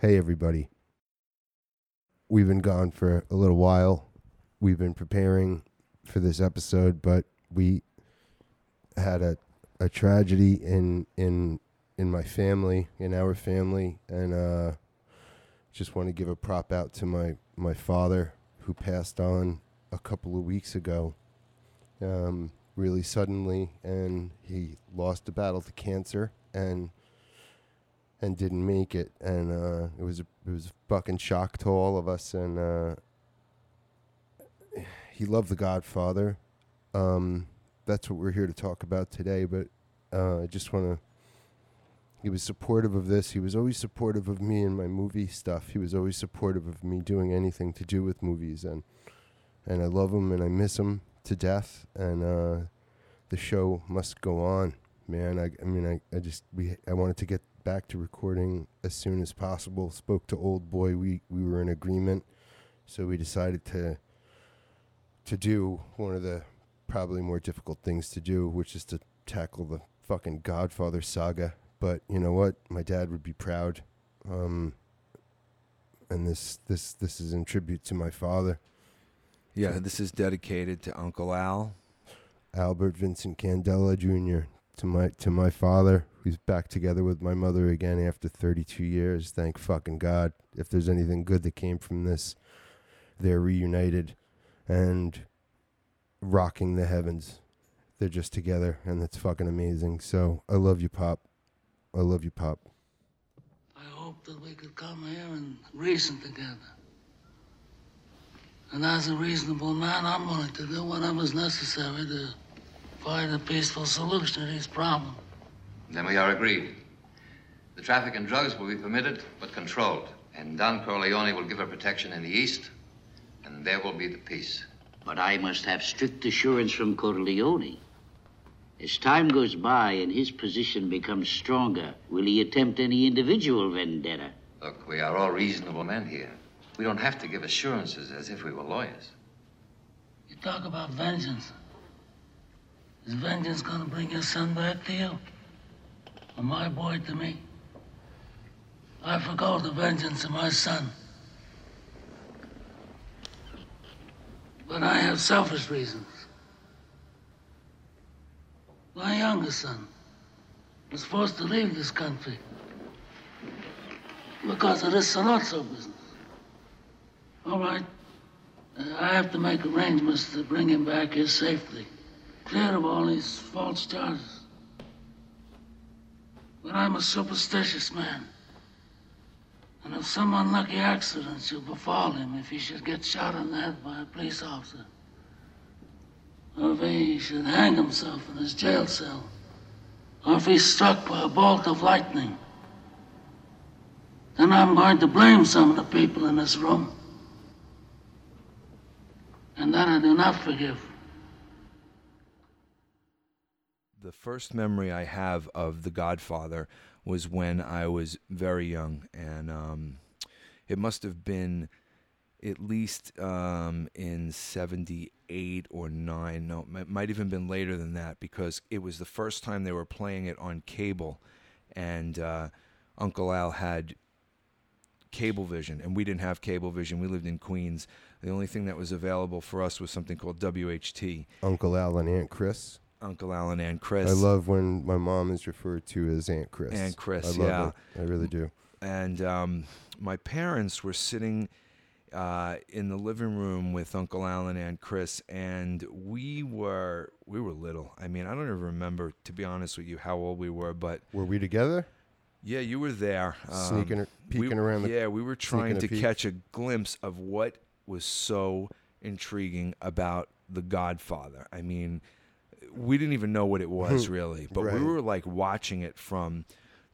Hey, everybody. We've been gone for a little while. We've been preparing for this episode, but we had a, a tragedy in in in my family, in our family, and uh, just want to give a prop out to my my father who passed on a couple of weeks ago, um, really suddenly, and he lost a battle to cancer and and didn't make it, and uh, it was a, it was a fucking shock to all of us, and uh, he loved The Godfather. Um, that's what we're here to talk about today. But uh, I just want to. He was supportive of this. He was always supportive of me and my movie stuff. He was always supportive of me doing anything to do with movies, and and I love him and I miss him to death. And uh, the show must go on, man. I, I mean, I, I just we I wanted to get back to recording as soon as possible. Spoke to Old Boy. We we were in agreement, so we decided to to do one of the probably more difficult things to do, which is to tackle the fucking Godfather saga. But you know what? My dad would be proud. Um, and this this this is in tribute to my father, Yeah, this is dedicated to Uncle Al. Albert Vincent Candela Jr. To my to my father, who's back together with my mother again after 32 years. Thank fucking God. If there's anything good that came from this, they're reunited and rocking the heavens. They're just together, and that's fucking amazing. So I love you, Pop. I love you, Pop. I hope that we could come here and reason together. And as a reasonable man, I'm willing to do whatever's necessary to find a peaceful solution to these problems. Then we are agreed. The traffic in drugs will be permitted, but controlled. And Don Corleone will give her protection in the East, and there will be the peace. But I must have strict assurance from Corleone. As time goes by and his position becomes stronger, will he attempt any individual vendetta? Look, we are all reasonable men here. We don't have to give assurances as if we were lawyers. You talk about vengeance. Is vengeance gonna bring your son back to you? Or my boy to me? I forgo the vengeance of my son. But I have selfish reasons. My youngest son was forced to leave this country because of this Sollozzo business. All right. I have to make arrangements to bring him back here safely, clear of all these false charges. But I'm a superstitious man. And if some unlucky accident should befall him, if he should get shot in the head by a police officer, or if he should hang himself in his jail cell, or if he's struck by a bolt of lightning, then I'm going to blame some of the people in this room. And that I do not forgive. The first memory I have of The Godfather was when I was very young, and um, it must have been at least um, in 78 or 9 no it might even been later than that because it was the first time they were playing it on cable and uh, uncle al had cablevision and we didn't have cablevision we lived in queens the only thing that was available for us was something called wht Uncle Al and Aunt Chris. Uncle Alan and chris I love when my mom is referred to as Aunt Chris. Aunt Chris, I yeah. it. I really do. and um, my parents were sitting uh, in the living room with Uncle Alan and Chris, and we were we were little. I mean, I don't even remember, to be honest with you, how old we were, but Were we together? yeah, you were there, Sneaking- Um, peeking we- around the- yeah, we were trying sneaking a to catch a glimpse of what was so intriguing about The Godfather. I mean, we didn't even know what it was really, but Right. we were like watching it from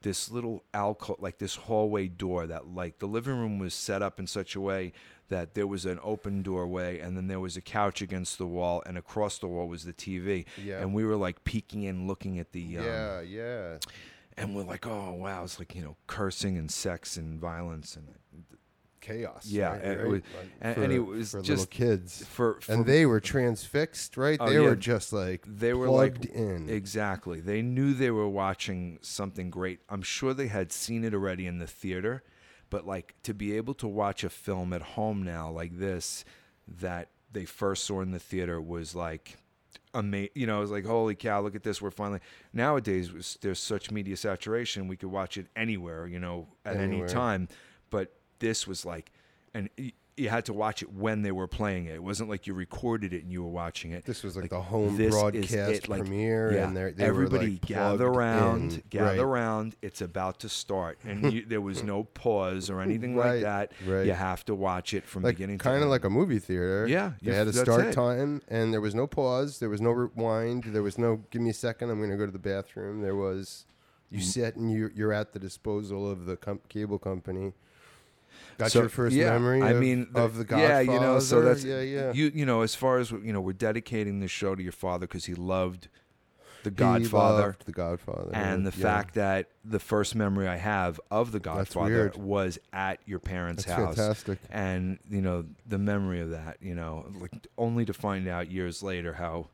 this little alcove, like this hallway door that like the living room was set up in such a way that there was an open doorway and then there was a couch against the wall and across the wall was the TV. Yeah. And we were like peeking in, looking at the um, yeah, yeah. and we're like, oh wow, it's like you know cursing and sex and violence and Chaos. Yeah, right, and it was- Like, and- for, and it was for just- kids. for, for and they were transfixed, right? Oh, they yeah. were just like they were plugged like in. exactly. They knew they were watching something great. I'm sure they had seen it already in the theater, but like to be able to watch a film at home now like this that they first saw in the theater was like amazing. You know, it was like, holy cow, look at this. We're finally nowadays there's such media saturation. We could watch it anywhere, you know, at Anywhere. any time. But this was like, and you had to watch it when they were playing it. It wasn't like you recorded it and you were watching it. This was like, the home broadcast like, premiere, yeah, and they're, everybody like gather around, in. gather right. around. It's about to start, and you, there was no pause or anything like that. right. You have to watch it from Like beginning kind of like a movie theater. Yeah, they you- had a start it. time, and there was no pause. There was no rewind. There was no give me a second. I'm going to go to the bathroom. There was you Mm. sit and you you're at the disposal of the com- cable company. That's So, your first yeah, memory. I of, mean, of the Godfather. yeah, you know, so that's yeah, yeah. You you know, as far as you know, we're dedicating this show to your father because he loved the He Godfather, loved the Godfather, and the yeah. fact that the first memory I have of the Godfather was at your parents' That's house. fantastic. And you know, the memory of that, you know, like only to find out years later how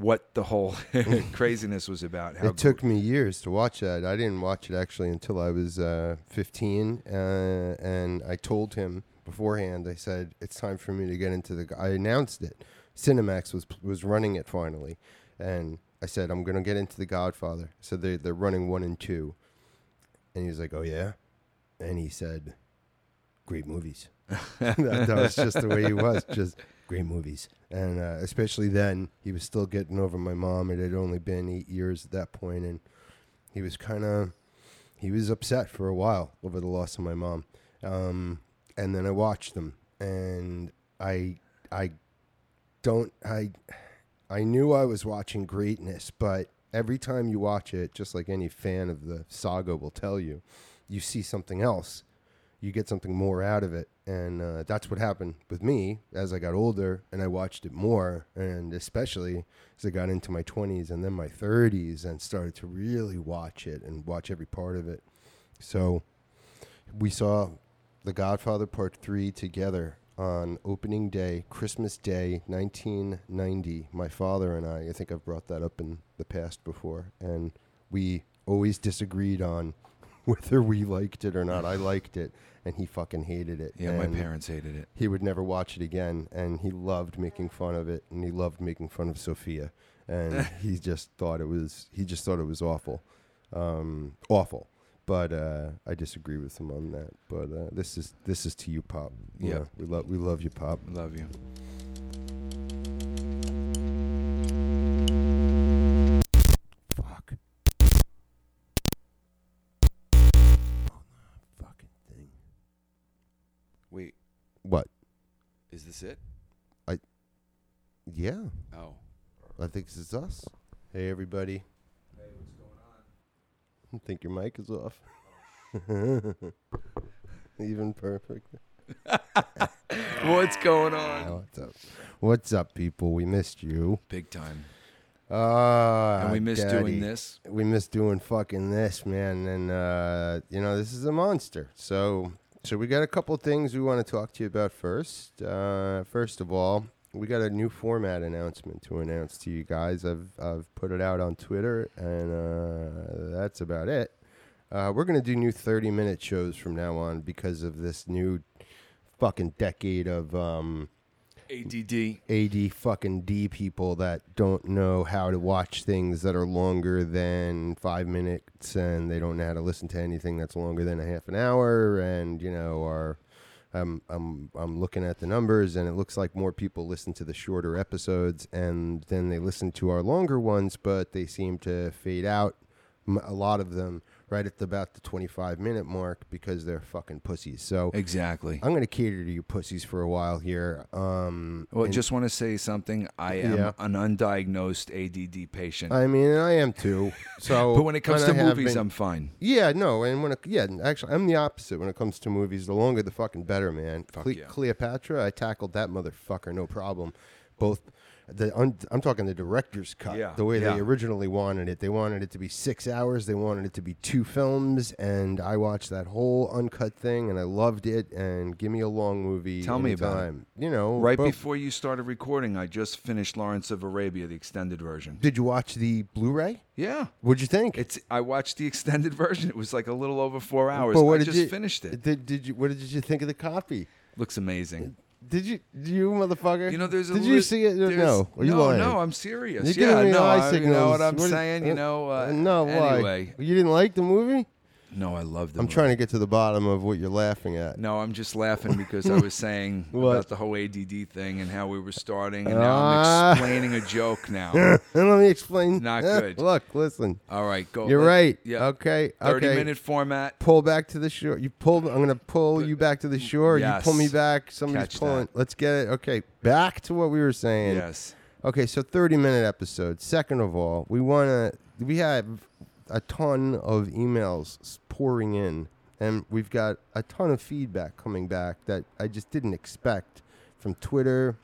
what the whole craziness was about. It took me years to watch that. I didn't watch it actually until I was uh, 15, uh, and I told him beforehand. I said it's time for me to get into the. I announced it. Cinemax was was running it finally, and I said I'm going to get into the Godfather. So they they're running one and two, and he was like, "Oh yeah," and he said, "Great movies." that, that was just the way he was. Just great movies. And uh, especially then, he was still getting over my mom. It had only been eight years at that point, and he was kind of he was upset for a while over the loss of my mom. Um, and then I watched them, and I I don't I I knew I was watching greatness, but every time you watch it, just like any fan of the saga will tell you, you see something else you get something more out of it. And uh, that's what happened with me as I got older and I watched it more. And especially as I got into my 20s and then my 30s and started to really watch it and watch every part of it. So we saw The Godfather Part 3 together on opening day, Christmas Day, 1990. My father and I, I think I've brought that up in the past before, and we always disagreed on whether we liked it or not. I liked it, and he fucking hated it. yeah, my and parents hated it. He would never watch it again, and he loved making fun of it, and he loved making fun of Sophia, and he just thought it was he just thought it was awful, um, awful. But uh, I disagree with him on that. But uh, this is this is to you, Pop. Yeah, we love we love you, Pop. Love you. This it? I. Yeah, Oh. I think this is us. Hey, everybody. Hey, what's going on? I think your mic is off. Even perfect. What's going on? What's up? What's up, people? We missed you. Big time. Uh, and we miss Daddy. doing this. We miss doing fucking this, man. And uh, you know, this is a monster. So, so we got a couple things we want to talk to you about first. Uh, first of all, we got a new format announcement to announce to you guys. I've I've put it out on Twitter, and uh, that's about it. Uh, we're gonna do new thirty minute shows from now on because of this new fucking decade of um, ADD. AD fucking D people that don't know how to watch things that are longer than five minutes and they don't know how to listen to anything that's longer than a half an hour and you know are I'm I'm I'm looking at the numbers and it looks like more people listen to the shorter episodes and then they listen to our longer ones but they seem to fade out a lot of them right at the, about the 25 minute mark because they're fucking pussies. So Exactly. I'm going to cater to you pussies for a while here. Um, Well, and- just want to say something. I am Yeah. an undiagnosed ADD patient. I mean, I am too. So, but when it comes I to have movies, been- I'm fine. yeah, no, and when it, yeah, actually, I'm the opposite. When it comes to movies, the longer the fucking better, man. Fuck Cle- yeah. Cleopatra, I tackled that motherfucker, no problem. both. The un, I'm talking the director's cut. Yeah, The way yeah. they originally wanted it. They wanted it to be six hours. They wanted it to be two films, and I watched that whole uncut thing, and I loved it. And give me a long movie. Tell me about it. You know, Right before you started recording, I just finished Lawrence of Arabia, the extended version. Did you watch the Blu-ray? Yeah. What'd you think? It's I watched the extended version. It was like a little over four hours. But what I did just you, finished it. Did, did you? What did you think of the copy? Looks amazing. Did you? You motherfucker? You know, there's a Did you see it? or there's- No. Are you no, lying? no, I'm serious. You're yeah, giving me no, eye I, you know signals. what I'm What- saying. You know, uh, no. Why? Anyway, You didn't like the movie? No, I love the. I'm movie. trying to get to the bottom of what you're laughing at. No, I'm just laughing because I was saying What? about the whole ADD thing and how we were starting, and Ah. now I'm explaining a joke now. let me explain. Not Eh, good. Look, listen. All right, go. You're let- right. Yeah. Okay. 30 okay. minute format. Pull back to the shore. You pull. I'm gonna pull you back to the shore. You pull me Yes. back. Somebody's Catch pulling. that. Let's get it. Okay. Back to what we were saying. Yes. Okay, so 30 minute episode. Second of all, we want to, we have a ton of emails pouring in, and we've got a ton of feedback coming back that I just didn't expect from Twitter,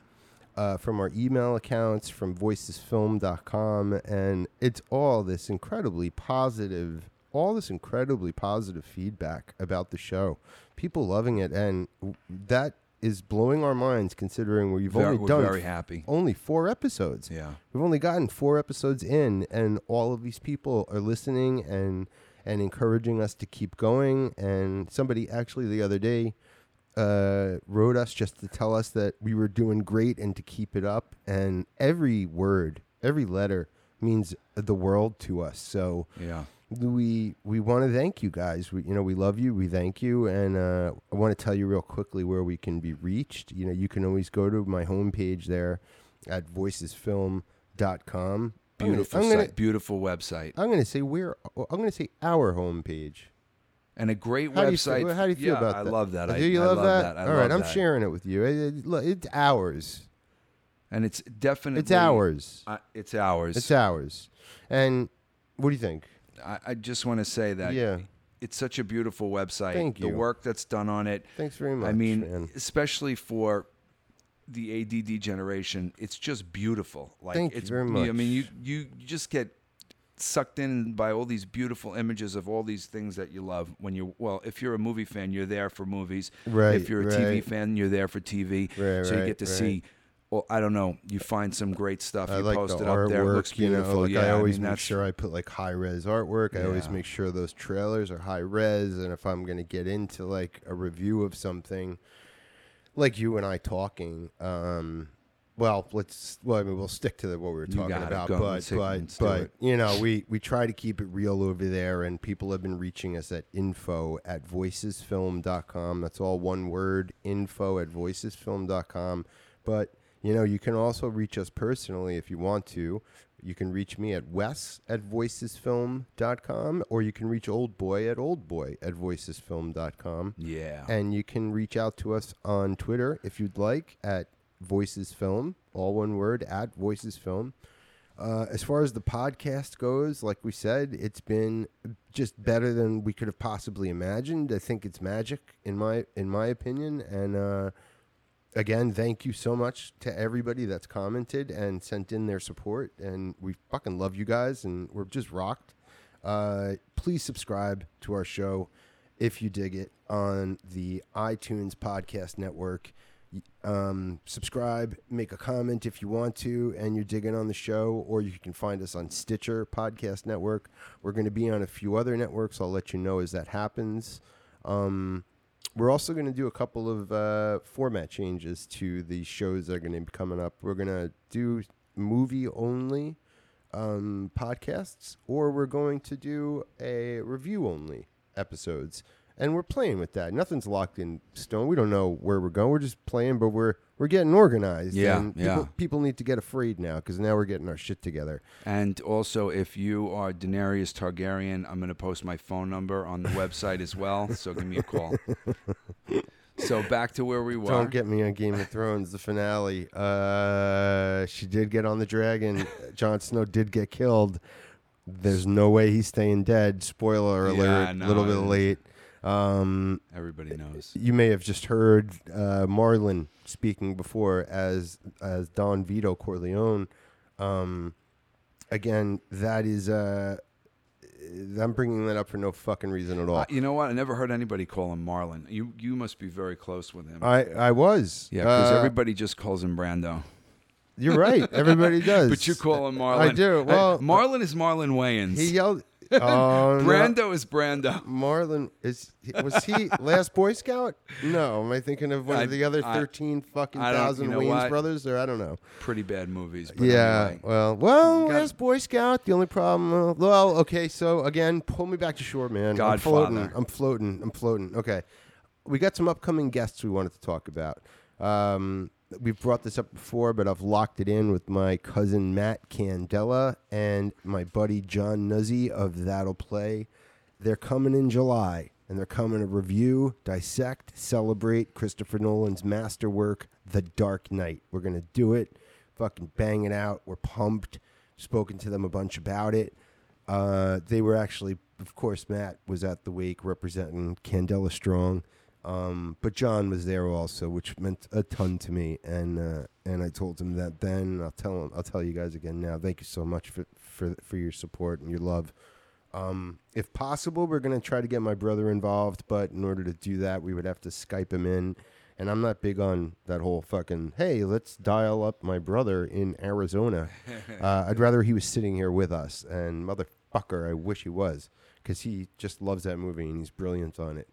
uh, from our email accounts, from voicesfilm.com, and it's all this incredibly positive, all this incredibly positive feedback about the show. People loving it, and that is blowing our minds considering we've Very- only done very happy. only four episodes. Yeah. We've only gotten four episodes in, and all of these people are listening and and encouraging us to keep going. And somebody actually the other day uh, wrote us just to tell us that we were doing great and to keep it up. And every word, every letter means the world to us. So Yeah. We we want to thank you guys. We you know we love you. We thank you, and uh, I want to tell you real quickly where we can be reached. You know you can always go to my homepage there at voicesfilm.com. Beautiful I'm gonna, site. Beautiful website. I'm gonna say where I'm gonna say our homepage. And a great How do you website. feel, how do you feel yeah, about I that? I love that. Do I, you I love, that? I All right, love I'm sharing it with you. It- it- it's ours. And it's definitely. It's ours. Uh, it's ours. It's ours. And what do you think? I, I just want to say that. Yeah. It's such a beautiful website. Thank you. The work that's done on it. Thanks very much. I mean, man. especially for the ADD generation, it's just beautiful. Like Thank you it's, very I mean, you you you just get sucked in by all these beautiful images of all these things that you love when you well if you're a movie fan you're there for movies Right, if you're a tv fan you're there for tv Right, so you right, get to right. see well i don't know you find some great stuff I you like post the it up there it artwork, looks you beautiful know. Like yeah I always mean, make sure I put like high res artwork. I always make sure those trailers are high res, and if I'm gonna get into like a review of something, like you and I talking, um, well, let's. Well, I mean, we'll stick to the, what we were talking about, Go. but but but you know, we we try to keep it real over there, and people have been reaching us at info at voicesfilm.com. That's all one word, info at voicesfilm.com. But you know, you can also reach us personally if you want to. You can reach me at wes at voicesfilm.com, or you can reach old boy at oldboy at voicesfilm.com. yeah And you can reach out to us on Twitter if you'd like at Voices Film, all one word at Voices Film. Uh, as far as the podcast goes, like we said, it's been just better than we could have possibly imagined. I think it's magic in my in my opinion. And uh, again, thank you so much to everybody that's commented and sent in their support. And we fucking love you guys, and we're just rocked. Uh, please subscribe to our show if you dig it on the iTunes Podcast Network. Um, subscribe, make a comment if you want to, and you're digging on the show, or you can find us on Stitcher Podcast Network. We're going to be on a few other networks. I'll let you know as that happens. Um, we're also going to do a couple of uh, format changes to the shows that are going to be coming up. We're going to do movie only um, podcasts, or we're going to do a review only episodes. And we're playing with that. Nothing's locked in stone. We don't know where we're going. We're just playing, but we're we're getting organized. Yeah, and yeah. People, people need to get afraid now because now we're getting our shit together. And also, if you are Daenerys Targaryen, I'm going to post my phone number on the website as well. So give me a call. so back to where we were. Don't get me on Game of Thrones, the finale. Uh, she did get on the dragon. Jon Snow did get killed. There's no way he's staying dead. Spoiler Yeah, alert. A no, little bit it- late. Um, Everybody knows. you may have just heard uh, Marlon speaking before as as Don Vito Corleone. Um, again, that is uh, I'm bringing that up for no fucking reason at all. Uh, you know what? I never heard anybody call him Marlon. You you must be very close with him. I I was yeah, because Uh, everybody just calls him Brando. You're right. Everybody does. But you call him Marlon. I do. Well, Marlon is Marlon Wayans. he yelled. Oh, no. Brando is Brando. Marlon is was he last Boy Scout? No, am I thinking of one I- of the other I- thirteen fucking I thousand you know Wayans what? brothers? Or I don't know. Pretty bad movies. But yeah. anyway. Well, well, last Boy Scout. The only problem. Uh, well, okay. So again, pull me back to shore, man. Godfather. I'm floating. I'm floating. I'm floating. Okay. We got some upcoming guests we wanted to talk about. Um, we've brought this up before, but I've locked it in with my cousin Matt Candela and my buddy John Nuzzi of That'll Play. They're coming in July, and they're coming to review, dissect, celebrate Christopher Nolan's masterwork, The Dark Knight. We're gonna do it, fucking bang it out. We're pumped. Spoken to them a bunch about it. Uh, they were actually, of course, Matt was at the wake representing Candela Strong. Um, but John was there also, which meant a ton to me, and uh, and I told him that then. I'll tell him. I'll tell you guys again now. Thank you so much for for for your support and your love. Um, if possible, we're gonna try to get my brother involved, but in order to do that, we would have to Skype him in. And I'm not big on that whole fucking hey, let's dial up my brother in Arizona. uh, I'd rather he was sitting here with us. And motherfucker, I wish he was, because he just loves that movie and he's brilliant on it.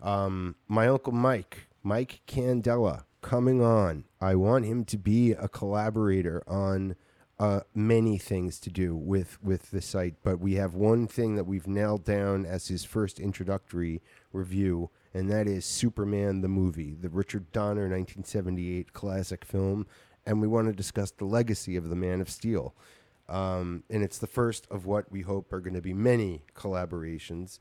Um, my uncle Mike, Mike Candela, coming on. I want him to be a collaborator on uh, many things to do with with the site, but we have one thing that we've nailed down as his first introductory review, and that is Superman the movie, the Richard Donner 1978 classic film, and we want to discuss the legacy of the Man of Steel. Um, and it's the first of what we hope are going to be many collaborations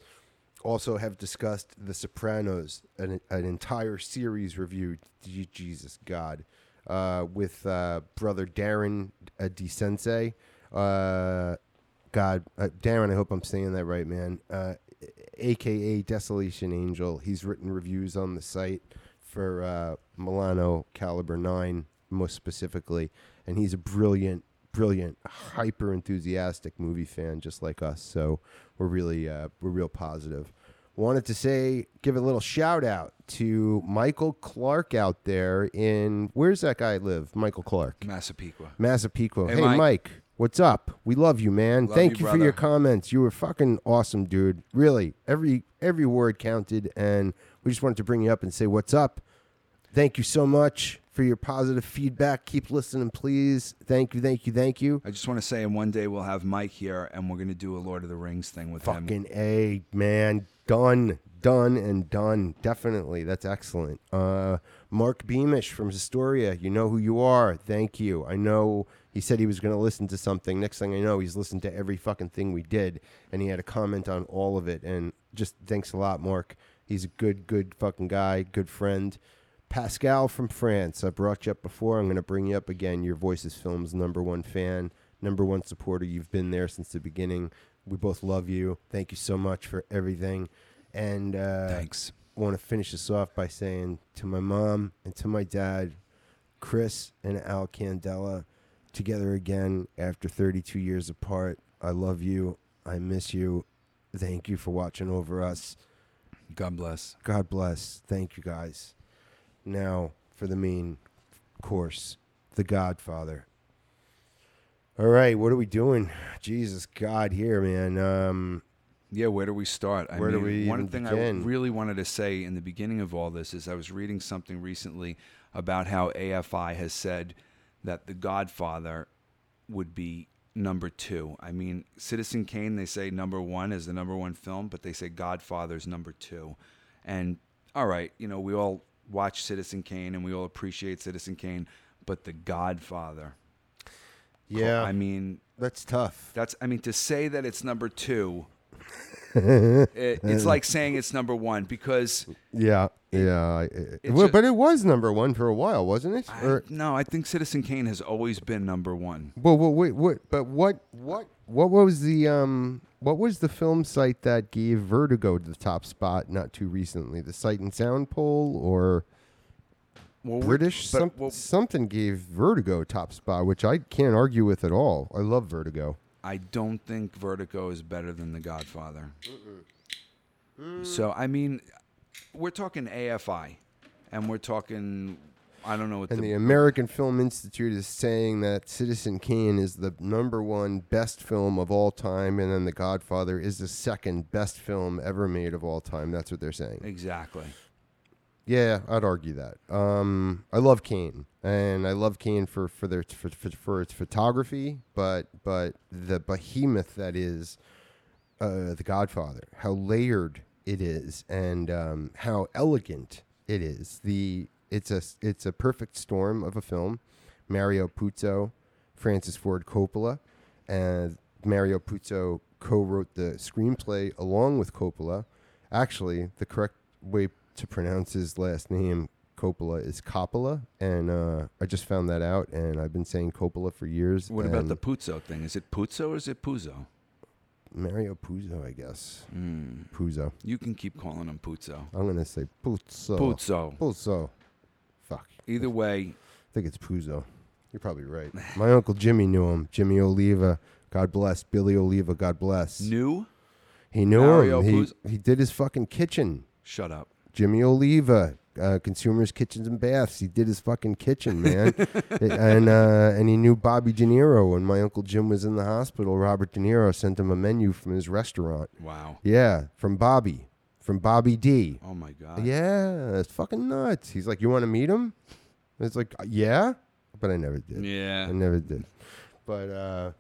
also have discussed The Sopranos, an, an entire series review. Jesus God, uh, with uh, brother Darren uh, DeSense. Uh, God, uh, Darren, I hope I'm saying that right, man. Uh, AKA Desolation Angel. He's written reviews on the site for uh, Milano Caliber 9, most specifically. And he's a brilliant, brilliant, hyper enthusiastic movie fan, just like us. So we're really, uh, we're real positive. Wanted to say, give a little shout out to Michael Clark out there in, where's that guy live? Michael Clark. Massapequa. Massapequa. Hey, Hey, Mike. Mike. what's up? We love you, man. Love Thank you, you, for your comments. You were fucking awesome, dude. Really, every every word counted, and we just wanted to bring you up and say what's up. Thank you so much for your positive feedback. Keep listening, please. Thank you, thank you, thank you. I just want to say, and one day we'll have Mike here, and we're going to do a Lord of the Rings thing with him. Fucking a man, done, done, and done. Definitely, that's excellent. Uh, Mark Beamish from Historia, you know who you are. Thank you. I know he said he was going to listen to something. Next thing I know, he's listened to every fucking thing we did, and he had a comment on all of it. And just thanks a lot, Mark. He's a good, good fucking guy, good friend. Pascal from France. I brought you up before. I'm going to bring you up again. Your Voices Films number one fan, number one supporter. You've been there since the beginning. We both love you. Thank you so much for everything. And uh, Thanks. I want to finish this off by saying to my mom and to my dad, Chris and Al Candela, together again after 32 years apart. I love you. I miss you. Thank you for watching over us. God bless. God bless. Thank you guys. Now for the main course, The Godfather. All right, what are we doing? Jesus God here, man. Um, Yeah, where do we start? I Where do mean, we one thing begin? I really wanted to say in the beginning of all this is I was reading something recently about how AFI has said that The Godfather would be number two. I mean, Citizen Kane, they say number one is the number one film, but they say Godfather's number two. And all right, you know, we all watch Citizen Kane and we all appreciate Citizen Kane, but The Godfather. Yeah, I mean, that's tough. that's I mean to say that it's number two. it, it's like saying it's number one because Yeah, yeah. It- it well, ju- but it was number one for a while, wasn't it? I, Or no, I think Citizen Kane has always been number one. well, well, wait, what? But what? What? What was the um? what was the film site that gave Vertigo to the top spot not too recently? The Sight and Sound poll or Well, British? but- Some, well, something gave Vertigo top spot, which I can't argue with at all. I love Vertigo. I don't think Vertigo is better than The Godfather. So I mean, we're talking AFI, and we're talking. I don't know what And the, the American Film Institute is saying that Citizen Kane is the number one best film of all time, and then The Godfather is the second best film ever made of all time. That's what they're saying. exactly. Yeah, I'd argue that. Um, I love Kane, and I love Kane for for their for, for, for its photography, but but the behemoth that is uh, The Godfather, how layered it is, and um, how elegant it is. The it's a it's a perfect storm of a film. Mario Puzo, Francis Ford Coppola, and Mario Puzo co-wrote the screenplay along with Coppola. Actually, the correct way to pronounce his last name, Coppola, is Coppola, and uh, I just found that out, and I've been saying Coppola for years. What about the Puzo thing? Is it Puzo or is it Puzo? Mario Puzo? I guess Mm. Puzo. You can keep calling him Puzo. I'm gonna say Puzo. Puzo. Puzo. Fuck. Either way, I think it's Puzo. You're probably right. My uncle Jimmy knew him. Jimmy Oliva. God bless. Billy Oliva. God bless. Knew. he knew Mario him. He, he did his fucking kitchen. Shut up. Jimmy Oliva, uh, Consumers Kitchens and Baths. He did his fucking kitchen, man. and uh, and he knew Bobby De Niro. When my uncle Jim was in the hospital, Robert De Niro sent him a menu from his restaurant. Wow. Yeah, from Bobby, from Bobby D. Oh my God. Yeah, it's fucking nuts. He's like, you want to meet him? It's like, "Uh, yeah, but I never did. Yeah. I never did. But uh,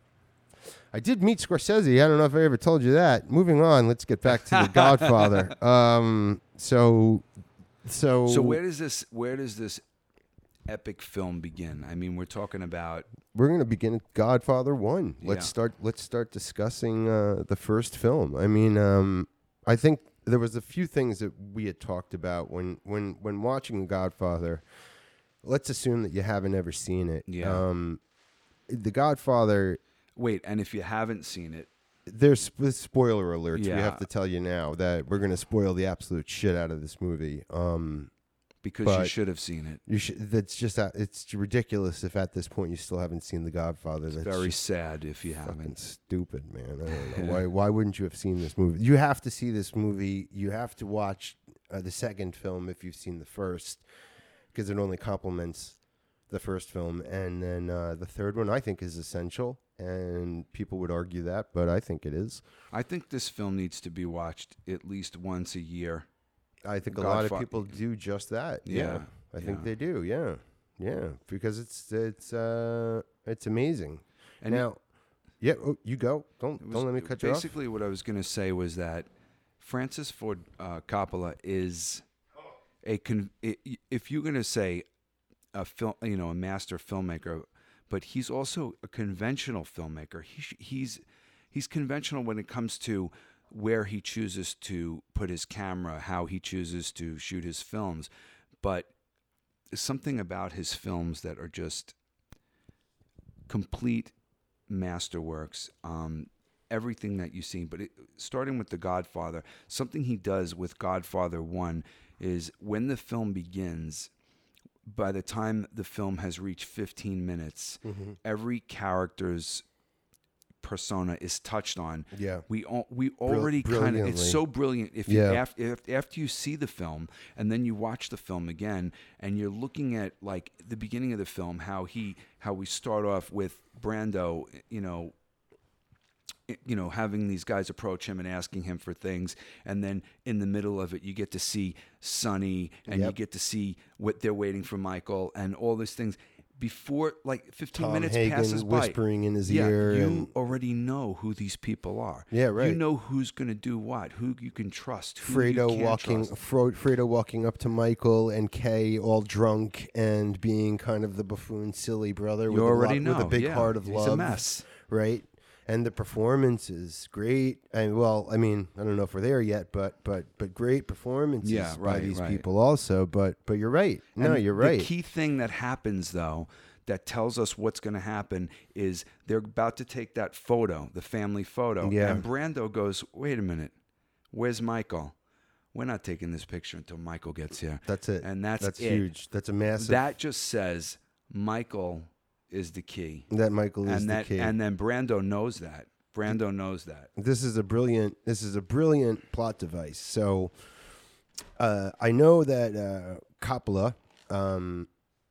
I did meet Scorsese. I don't know if I ever told you that. Moving on, let's get back to The Godfather. Um, so, so, So where does this where does this epic film begin? I mean, we're talking about we're going to begin at Godfather One. Let's Yeah. start. Let's start discussing uh, the first film. I mean, um, I think there was a few things that we had talked about when when when watching The Godfather. Let's assume that you haven't ever seen it. Yeah. Um, the Godfather. wait, and if you haven't seen it, There's sp- spoiler alerts. We have to tell you now that we're going to spoil the absolute shit out of this movie. Um, because you should have seen it. you should. That's just. uh, It's ridiculous if at this point you still haven't seen The Godfather. It's That's very sad if you haven't. stupid, man. I don't know why. Why wouldn't you have seen this movie? You have to see this movie. You have to watch uh, the second film if you've seen the first, because it only complements the first film, and then uh, the third one I think is essential. And people would argue that, but I think it is. I think this film needs to be watched at least once a year. I think a lot of people do just that. Yeah, Yeah, I think yeah. they do. Yeah, yeah, because it's it's uh it's amazing. And now, yeah, oh, you go. Don't was- don't let me cut you off. Basically, what I was going to say was that Francis Ford uh, Coppola is a con- i- i- if you're going to say a film, you know, a master filmmaker, but he's also a conventional filmmaker. He he's he's conventional when it comes to where he chooses to put his camera, how he chooses to shoot his films, but something about his films that are just complete masterworks. Um, everything that you see, but it, starting with The Godfather, something he does with Godfather One is when the film begins. By the time the film has reached 15 minutes, Mm-hmm. every character's persona is touched on. Yeah. we all, we already kind of it's so brilliant. If you after, if, after you see the film and then you watch the film again and you're looking at like the beginning of the film, how he how we start off with Brando, you know, you know, having these guys approach him and asking him for things, and then in the middle of it, you get to see Sonny, and you get to see what they're waiting for Michael, and all these things. Before like 15 Tom minutes Hagen passes by, whispering in his yeah, ear you and- already know who these people are. Yeah, right. You know who's going to do what, who you can trust, who you Fredo walking, trust. Fro- Fredo walking up to Michael and Kay all drunk and being kind of the buffoon, silly brother with, You a, already lot, know. with a big yeah, heart of he's love. a mess. right? And the performance is great. And well, I mean, I don't know if we're there yet, but but but great performances Yeah, by these right. people also. But but you're right. No, And you're right. The key thing that happens though that tells us what's going to happen is they're about to take that photo, the family photo. Yeah. And Brando goes, wait a minute, where's Michael? We're not taking this picture until Michael gets here. That's it. And that's that's it. huge. That's a massive. That just says Michael is the key. that Michael is and the key. and then Brando knows that. Brando knows that. this is a brilliant this is a brilliant plot device so uh, i know that uh, coppola um,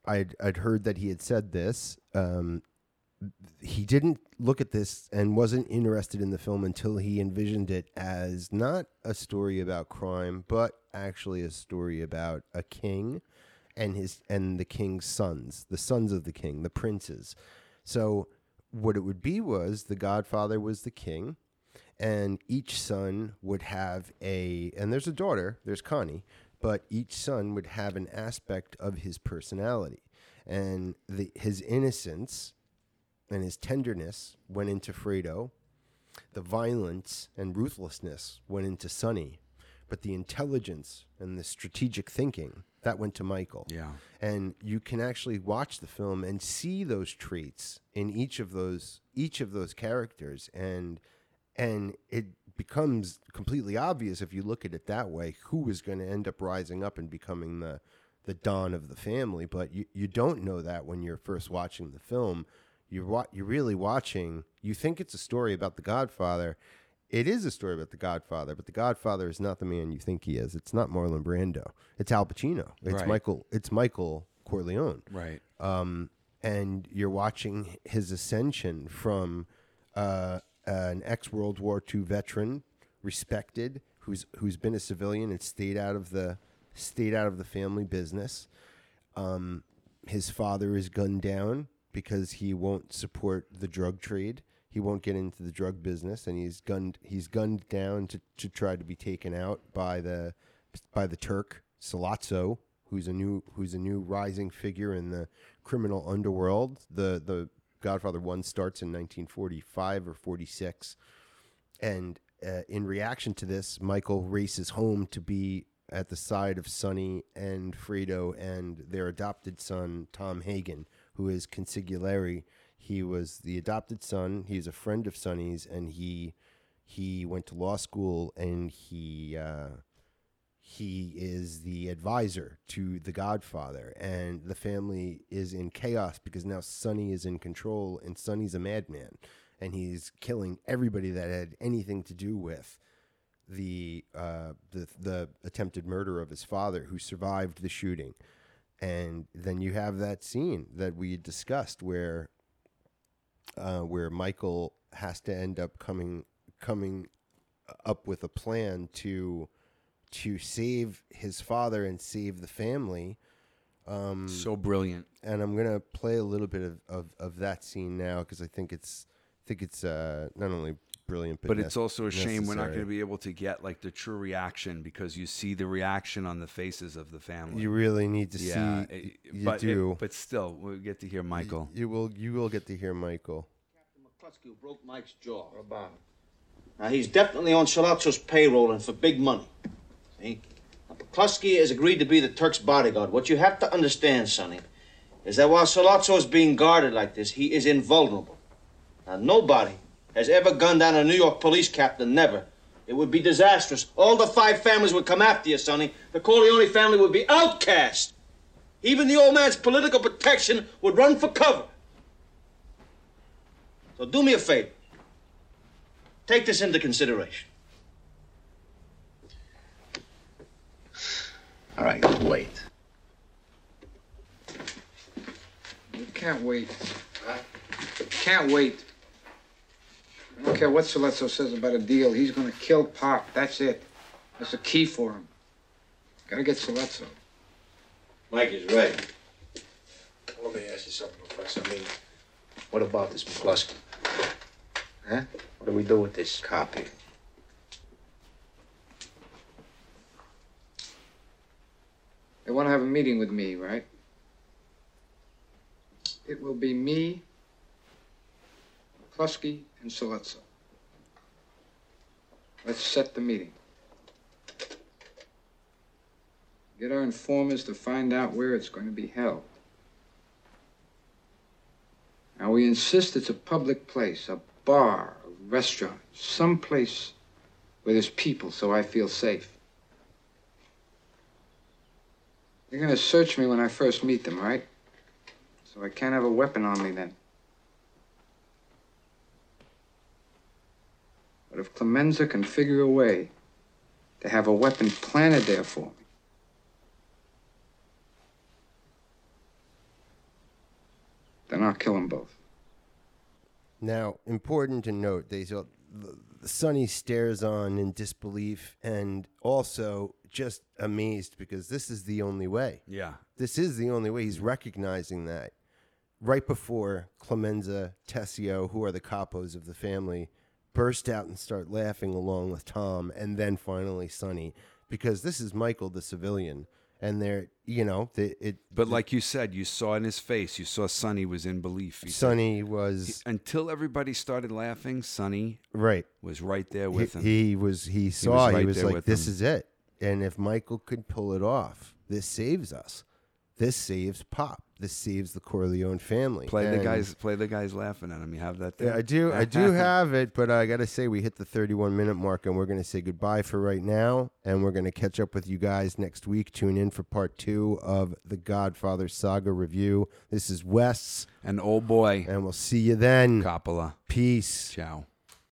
I'd, I'd heard that he had said this um, he didn't look at this and wasn't interested in the film until he envisioned it as not a story about crime but actually a story about a king and his and the king's sons the sons of the king the princes. So what it would be was the godfather was the king and each son would have a and there's a daughter there's connie but each son would have an aspect of his personality. And the, his innocence and his tenderness went into fredo. The violence and ruthlessness went into sonny. But the intelligence and the strategic thinking that went to michael. Yeah. and you can actually watch the film and see those traits in each of those each of those characters. And and it becomes completely obvious if you look at it that way who is going to end up rising up and becoming the the don of the family. But you, you don't know that when you're first watching the film. You're wa- you're really watching you think it's a story about the godfather it is a story about the godfather but the godfather is not the man you think he is it's not marlon brando it's al pacino it's Right. michael it's michael corleone Right. um, and you're watching his ascension from uh, an ex World War II veteran, respected, who's who's been a civilian and stayed out of the stayed out of the family business. Um, his father is gunned down because he won't support the drug trade. He won't get into the drug business, and he's gunned. He's gunned down to, to try to be taken out by the by the Turk Sollozzo, who's a new who's a new rising figure in the criminal underworld. The the Godfather One starts in 1945 or 46, and uh, in reaction to this, Michael races home to be at the side of Sonny and Fredo and their adopted son Tom Hagen, who is consigliere. He was the adopted son. He's a friend of Sonny's, and he he went to law school and he. Uh, he is the advisor to the Godfather, and the family is in chaos because now Sonny is in control, and Sonny's a madman, and he's killing everybody that had anything to do with the uh, the the attempted murder of his father, who survived the shooting. And then you have that scene that we discussed where uh, where Michael has to end up coming coming up with a plan to to save his father and save the family. Um, So brilliant. and I'm gonna play a little bit of, of, of that scene now because I think it's I think it's uh, not only brilliant but, But it's also a shame we're not going to be able to get like the true reaction because you see the reaction on the faces of the family. You really need to yeah, see. it- you but it- do. but still, we'll get to hear Michael. You will. You will get to hear Michael. Captain McCluskey broke Mike's jaw. What about him? Now, he's definitely on Sollozzo's payroll and for big money. See? Now, McCluskey has agreed to be the Turk's bodyguard. What you have to understand, Sonny, is that while Sollozzo is being guarded like this, he is invulnerable. Now, nobody has ever gunned down a New York police captain, never. It would be disastrous. All the five families would come after you, Sonny. The Corleone family would be outcast. Even the old man's political protection would run for cover. So do me a favor. Take this into consideration. All right, wait. You can't wait. Can't wait. I don't care what Sollozzo says about a deal. He's gonna kill Pop. That's it. That's the key for him. Gotta get Sollozzo. Mike is right. Let me ask you something, Professor. I mean, what about this McCluskey? Huh? What do we do with this copy? They wanna have a meeting with me, right? It will be me, McCluskey, and Sollozzo. Let's set the meeting. Get our informers to find out where it's going to be held. Now, we insist it's a public place, a bar, a restaurant, some place where there's people so I feel safe. They're gonna search me when I first meet them, right? So I can't have a weapon on me then. But if Clemenza can figure a way to have a weapon planted there for me, then I'll kill them both. Now, important to note, they so Sonny stares on in disbelief and also just amazed because this is the only way. Yeah. This is the only way. He's recognizing that right before Clemenza, Tessio, who are the capos of the family, burst out and start laughing along with Tom, and then finally Sonny, because this is Michael the civilian, and they're you know they, it. But like you said, you saw in his face, you saw Sonny was in belief. He said- Sonny was until everybody started laughing, Sonny right. was right there with he, him. he was he saw he right was, like this him. is it and if michael could pull it off this saves us this saves pop this saves the corleone family. Play the And- guys, play the guys laughing at him. You have that yeah, i do i do have it but i gotta say we hit the 31 minute mark and we're gonna say goodbye for right now and we're gonna catch up with you guys next week. Tune in for part two of the godfather saga review. This is wes. An Oldboy, and we'll see you then. Coppola. peace. Ciao.